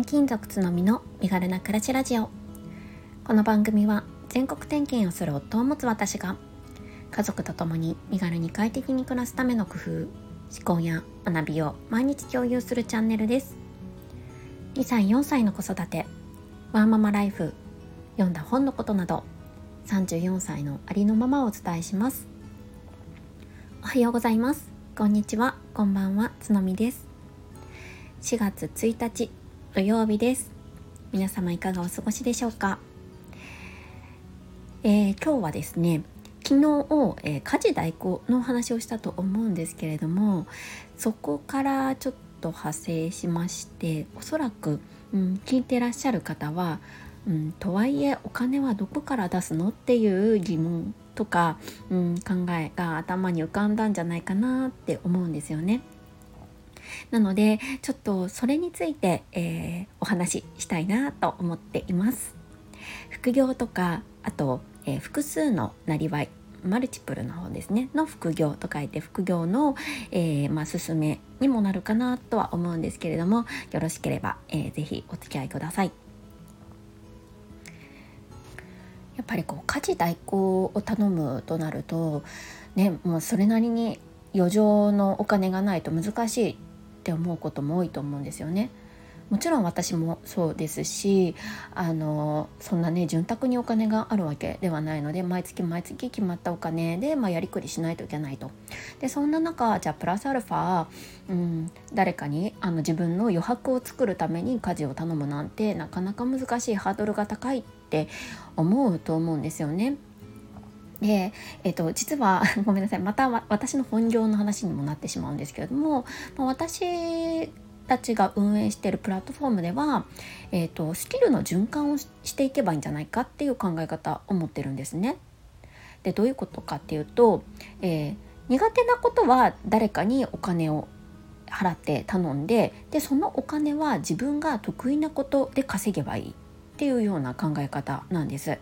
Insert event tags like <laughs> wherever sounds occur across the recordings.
転勤族つのみの身軽な暮らしラジオ。この番組は全国転勤をする夫を持つ私が家族と共に身軽に快適に暮らすための工夫思考や学びを毎日共有するチャンネルです。2歳4歳の子育てワーママライフ読んだ本のことなど34歳のありのままをお伝えします。おはようございます。こんにちは。こんばんは。つのみです。4月1日土曜日です皆様いかがお過ごしでしょうか、えー、今日はですね昨日、えー、家事代行のお話をしたと思うんですけれどもそこからちょっと派生しましておそらく、うん、聞いてらっしゃる方は、うん、とはいえお金はどこから出すのっていう疑問とか、うん、考えが頭に浮かんだんじゃないかなって思うんですよね。なのでちょっとそれについて、えー、お話ししたいなと思っています。副業とかあと、えー、複数のなりわいマルチプルの方ですね。の副業と書いて副業の、えー、まあ、進めにもなるかなとは思うんですけれどもよろしければ、えー、ぜひお付き合いください。やっぱりこう家事代行を頼むとなるとねもうそれなりに余剰のお金がないと難しいって思うことも多いと思うんですよね。もちろん私もそうですしあのそんなね潤沢にお金があるわけではないので毎月毎月決まったお金で、まあ、やりくりしないといけないと。でそんな中じゃあプラスアルファ、うん、誰かにあの自分の余白を作るために家事を頼むなんてなかなか難しいハードルが高いって思うと思うんですよね。で、えーと、実は <laughs> ごめんなさいまた私の本業の話にもなってしまうんですけれども、まあ、私たちが運営しているプラットフォームでは、えーと、スキルの循環をしていけばいいんじゃないかっていう考え方を持ってるんですね。でどういうことかっていうと、えー、苦手なことは誰かにお金を払って頼んででそのお金は自分が得意なことで稼げばいいっていうような考え方なんです。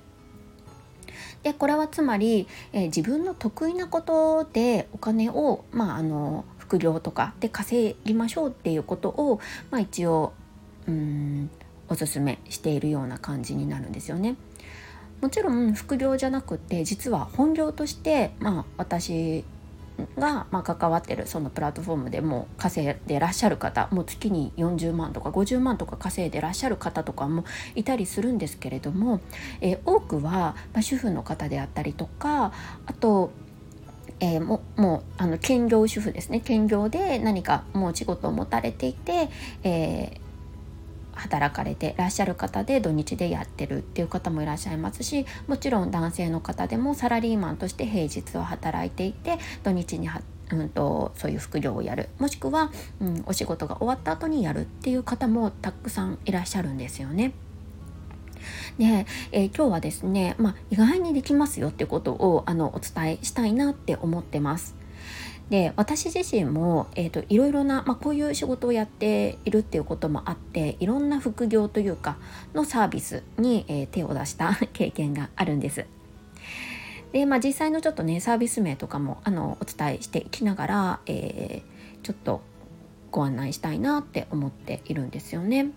でこれはつまり、えー、自分の得意なことでお金を、まあ、あの副業とかで稼ぎましょうっていうことを、まあ、一応うんおすすめしているような感じになるんですよね。もちろん副業じゃなくて実は本業として、まあ、私が、まあ、関わってるそのプラットフォームでも稼いでらっしゃる方もう月に40万とか50万とか稼いでらっしゃる方とかもいたりするんですけれども、えー、多くは、まあ、主婦の方であったりとかあとえー、ももうあの兼業主婦ですね。兼業で何かもう仕事を持たれていて、えー、働かれてらっしゃる方で土日でやってるっていう方もいらっしゃいますしもちろん男性の方でもサラリーマンとして平日は働いていて土日にうんと、そういう副業をやるもしくは、うん、お仕事が終わった後にやるっていう方もたくさんいらっしゃるんですよね。で、えー、今日はですね、まあ、意外にできますよってことをあのお伝えしたいなって思ってます。で私自身も、えーと、いろいろな、まあ、こういう仕事をやっているっていうこともあっていろんな副業というかのサービスに、えー、手を出した <laughs> 経験があるんです。で、まあ、実際のちょっとねサービス名とかもあのお伝えしていきながら、えー、ちょっとご案内したいなって思っているんですよね。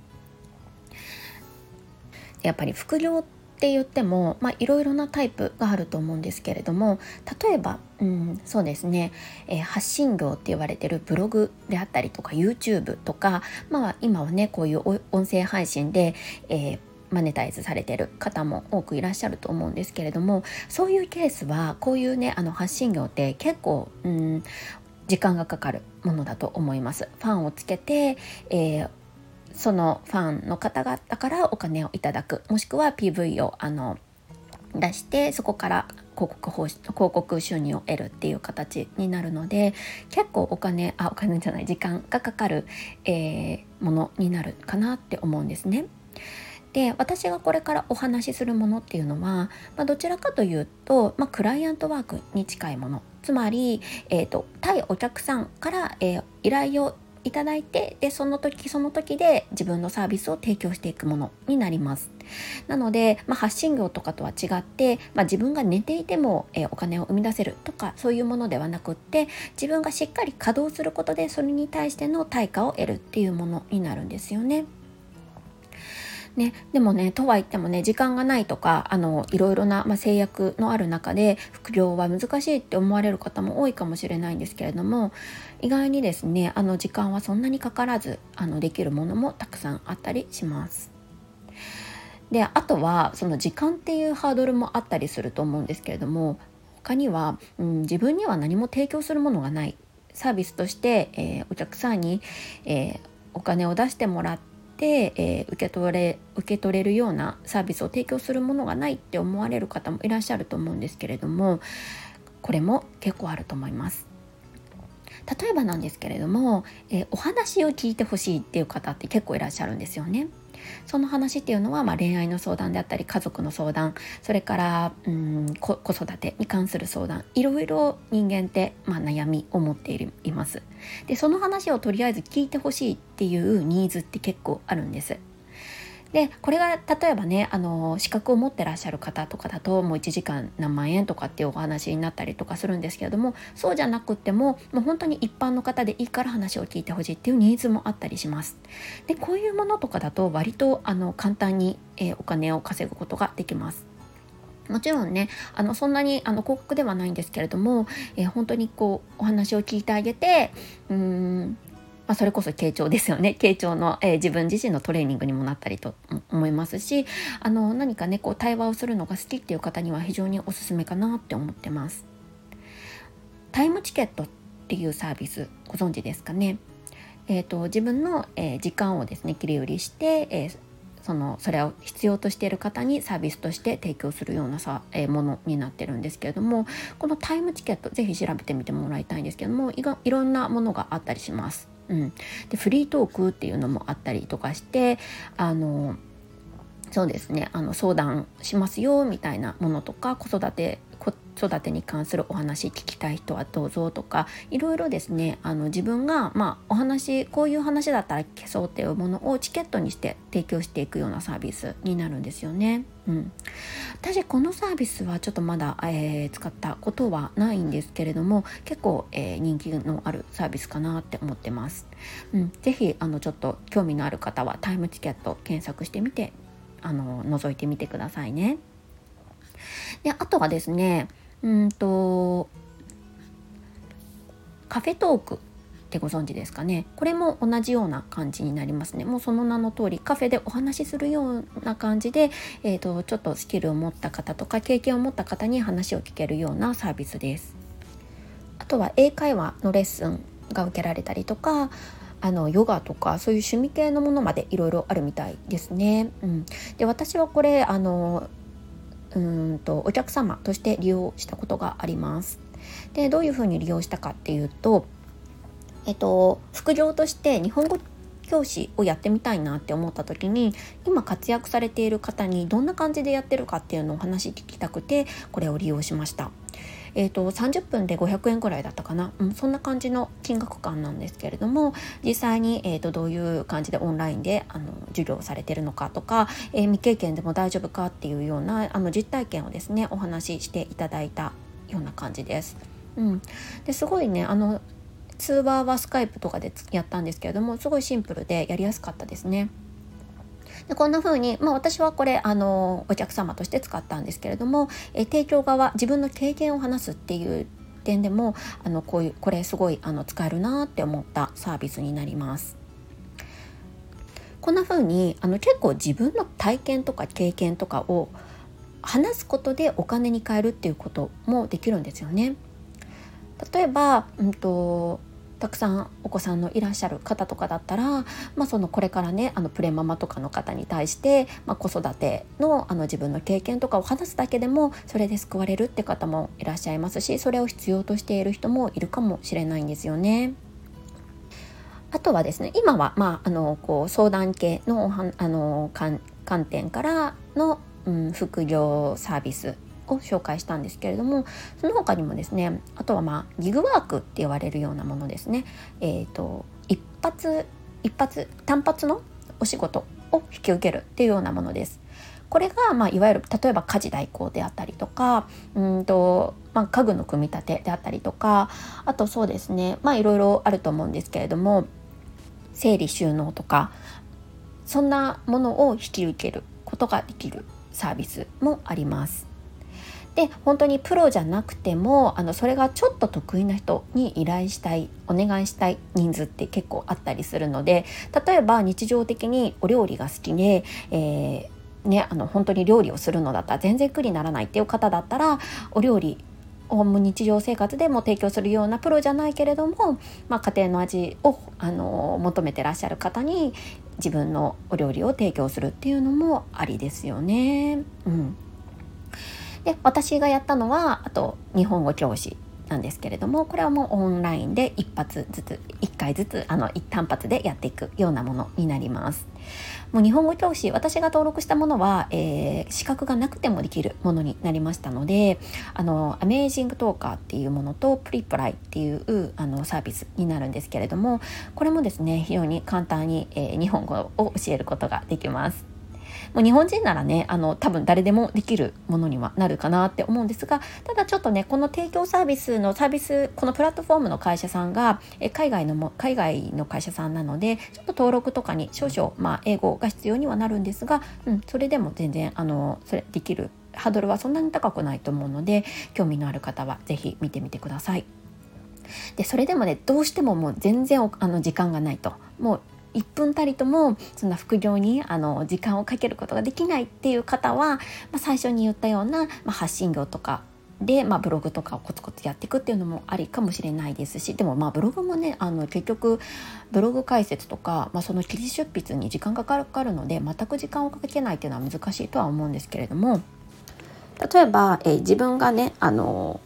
やっぱり副業っって言ってもいろいろなタイプがあると思うんですけれども例えば、うん、そうですね、えー、発信業って言われてるブログであったりとか YouTube とか、まあ、今はねこういう音声配信で、えーマネタイズされてる方も多くいらっしゃると思うんですけれどもそういうケースはこういうねあの発信業って結構、うん、時間がかかるものだと思います。ファンをつけて、えーそのファンの方々からお金をいただくもしくは PV をあの出してそこから広告報広告収入を得るっていう形になるので結構お金あお金じゃない時間がかかる、えー、ものになるかなって思うんですね。で私がこれからお話しするものっていうのは、まあ、どちらかというと、まあ、クライアントワークに近いものつまり、えーと、対お客さんから、えー、依頼をいただいてでその時その時で自分のサービスを提供していくものになりますなので、まあ、発信業とかとは違って、まあ、自分が寝ていても、え、お金を生み出せるとかそういうものではなくって自分がしっかり稼働することでそれに対しての対価を得るっていうものになるんですよね。ね、でもねとは言ってもね時間がないとかあのいろいろな、まあ、制約のある中で副業は難しいって思われる方も多いかもしれないんですけれども意外にですねあの時間はそんなにかからずあのできるものもたくさんあったりします。であとはその時間っていうハードルもあったりすると思うんですけれども他には、うん、自分には何も提供するものがないサービスとして、えー、お客さんに、えー、お金を出してもらって、えー、受け取れ受け取れるようなサービスを提供するものがないって思われる方もいらっしゃると思うんですけれどもこれも結構あると思います。例えばなんですけれども、えー、お話を聞いてほしいっていう方って結構いらっしゃるんですよね。その話っていうのは、まあ、恋愛の相談であったり家族の相談それからうん子育てに関する相談いろいろ人間って、まあ、悩みを持っています。でその話をとりあえず聞いてほしいっていうニーズって結構あるんです。でこれが例えばねあの資格を持ってらっしゃる方とかだともう1時間何万円とかっていうお話になったりとかするんですけれどもそうじゃなくてももう本当に一般の方でいいから話を聞いてほしいっていうニーズもあったりします。でこういうものとかだと割とあの簡単に、えー、お金を稼ぐことができます。もちろんねあのそんなにあの広告ではないんですけれども、えー、本当にこうお話を聞いてあげてうーんまあ、それこそ傾聴ですよね傾聴の、えー、自分自身のトレーニングにもなったりと思いますしあの何かねこう対話をするのが好きっていう方には非常におすすめかなって思ってます。タイムチケットっていうサービスご存知ですかね？えーと、自分の、えー、時間をですね切り売りして、えーそのそれを必要としている方にサービスとして提供するようなさ、えー、ものになってるんですけれどもこのタイムチケットぜひ調べてみてもらいたいんですけどもいろんなものがあったりします。うん、でフリートークっていうのもあったりとかしてあのそうですね。あの相談しますよみたいなものとか子育て育てに関するお話聞きたい人はどうぞとかいろいろですねあの自分が、まあ、お話こういう話だったら消そうっていうものをチケットにして提供していくようなサービスになるんですよね。うん、私このサービスはちょっとまだ、えー、使ったことはないんですけれども結構、えー、人気のあるサービスかなって思ってます。うん、ぜひあのちょっと興味のある方はタイムチケット検索してみてあの覗いてみてくださいね。であとはですねうんとカフェトークってご存知ですかね。これも同じような感じになりますね。もうその名の通りカフェでお話しするような感じで、えーと、ちょっとスキルを持った方とか経験を持った方に話を聞けるようなサービスです。あとは英会話のレッスンが受けられたりとかあのヨガとかそういう趣味系のものまでいろいろあるみたいですね。うん、で私はこれあのうんとお客様として利用したことがあります。でどういうふうに利用したかっていうと、えっと、副業として日本語教師をやってみたいなって思った時に今活躍されている方にどんな感じでやってるかっていうのを話聞きたくてこれを利用しました。えーと、30分で500円ぐらいだったかな、うん、そんな感じの金額感なんですけれども実際に、えーと、どういう感じでオンラインであの授業されてるのかとか、えー、未経験でも大丈夫かっていうようなあの実体験をですねお話ししていただいたような感じです。うん、ですごいねあの通話はスカイプとかでやったんですけれどもすごいシンプルでやりやすかったですね。でこんな風に、まあ、私はこれあのお客様として使ったんですけれども、え提供側自分の経験を話すっていう点でもあのこういうこれすごいあの使えるなって思ったサービスになります。こんな風にあの結構自分の体験とか経験とかを話すことでお金に換えるっていうこともできるんですよね。例えば、うんとたくさんお子さんのいらっしゃる方とかだったら、まあ、そのこれからねあのプレママとかの方に対して、まあ、子育てのあの自分の経験とかを話すだけでもそれで救われるって方もいらっしゃいますしそれを必要としている人もいるかもしれないんですよね。あとはですね今は、まあ、あのこう相談系のあの観点からの、うん、副業サービスを紹介したんですけれどもその他にもですねあとはまあギグワークって言われるようなものですね。えーと、一発一発単発のお仕事を引き受けるっていうようなものです。これが、まあ、いわゆる例えば家事代行であったりとかうんと、まあ、家具の組み立てであったりとかあとそうですねまあいろいろあると思うんですけれども整理収納とかそんなものを引き受けることができるサービスもあります。で本当にプロじゃなくてもあのそれがちょっと得意な人に依頼したいお願いしたい人数って結構あったりするので例えば日常的にお料理が好きで、えー、ね、あの本当に料理をするのだったら全然苦にならないっていう方だったらお料理を日常生活でも提供するようなプロじゃないけれども、まあ、家庭の味をあの求めてらっしゃる方に自分のお料理を提供するっていうのもありですよね。うんで私がやったのはあと日本語教師なんですけれどもこれはもうオンラインで一発ずつ1回ずつあの一単発でやっていくようなものになります。もう日本語教師私が登録したものは、えー、資格がなくてもできるものになりましたのであのアメージングトーカーっていうものとプリプライっていうあのサービスになるんですけれどもこれもですね非常に簡単に、えー、日本語を教えることができます。もう日本人ならねあの多分誰でもできるものにはなるかなって思うんですがただちょっとねこの提供サービスのサービスこのプラットフォームの会社さんがえ海外のも海外の会社さんなのでちょっと登録とかに少々、まあ、英語が必要にはなるんですが、うん、それでも全然あのそれできるハードルはそんなに高くないと思うので興味のある方は是非見てみてください。でそれでもねどうしてももう全然あの時間がないともう1分たりともそんな副業にあの時間をかけることができないっていう方は、まあ、最初に言ったような、まあ、発信業とかで、まあ、ブログとかをコツコツやっていくっていうのもありかもしれないですしでもまあブログもねあの結局ブログ解説とか、まあ、その記事出筆に時間がかかるので全く時間をかけないっていうのは難しいとは思うんですけれども例えば、えー、自分がねあの、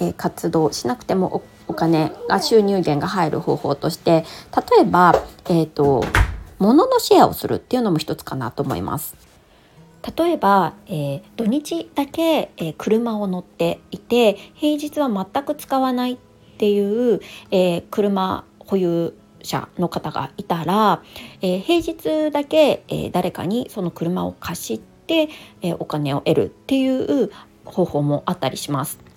えー、活動しなくてもお金が収入源が入る方法として例えば、えーと、物のシェアをするっていうのも一つかなと思います。例えば、えー、土日だけ、えー、車を乗っていて平日は全く使わないっていう、えー、車保有者の方がいたら、え平日だけ、え誰かにその車を貸して、えお金を得るっていう方法もあったりします。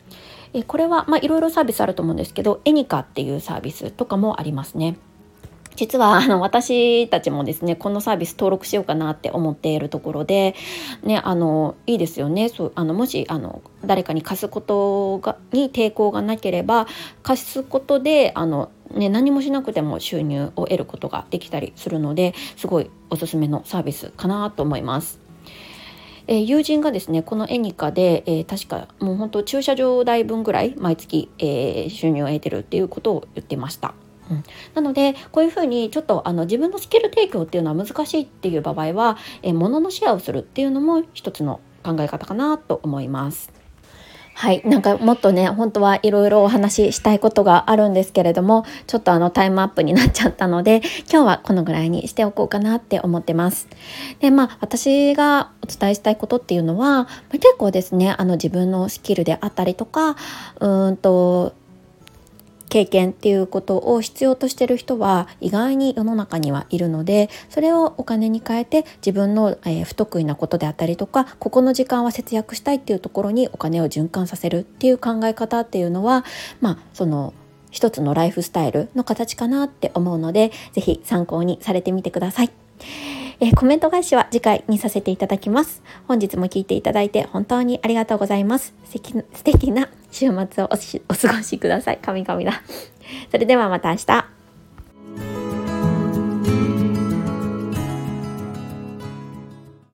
えこれは、まあ、いろいろサービスあると思うんですけど、エニカっていうサービスとかもありますね。実はあの私たちもですねこのサービス登録しようかなって思っているところで、ね、あのいいですよねそうあのもしあの誰かに貸すことがに抵抗がなければ貸すことであの、ね、何もしなくても収入を得ることができたりするのですごいおすすめのサービスかなと思います。えー、友人がですねこのエニカで、えー、確かもう本当駐車場代分ぐらい毎月、えー、収入を得てるっていうことを言ってました。うん、なのでこういうふうにちょっとあの自分のスキル提供っていうのは難しいっていう場合は、えー、物のシェアをするっていうのも一つの考え方かなと思います。はい。なんかもっとね、本当はいろいろお話ししたいことがあるんですけれども、ちょっとあのタイムアップになっちゃったので、<laughs> 今日はこのぐらいにしておこうかなって思ってます。で、まあ私がお伝えしたいことっていうのは、結構ですね、あの自分のスキルであったりとか、うんと、経験っていうことを必要としてる人は意外に世の中にはいるのでそれをお金に変えて自分の、え、不得意なことであったりとかここの時間は節約したいっていうところにお金を循環させるっていう考え方っていうのはまあその一つのライフスタイルの形かなって思うので是非参考にされてみてください。えー、コメント返しは次回にさせていただきます。本日も聞いていただいて本当にありがとうございます。素敵素敵な週末をお過ごしください。神々だ。それではまた明日。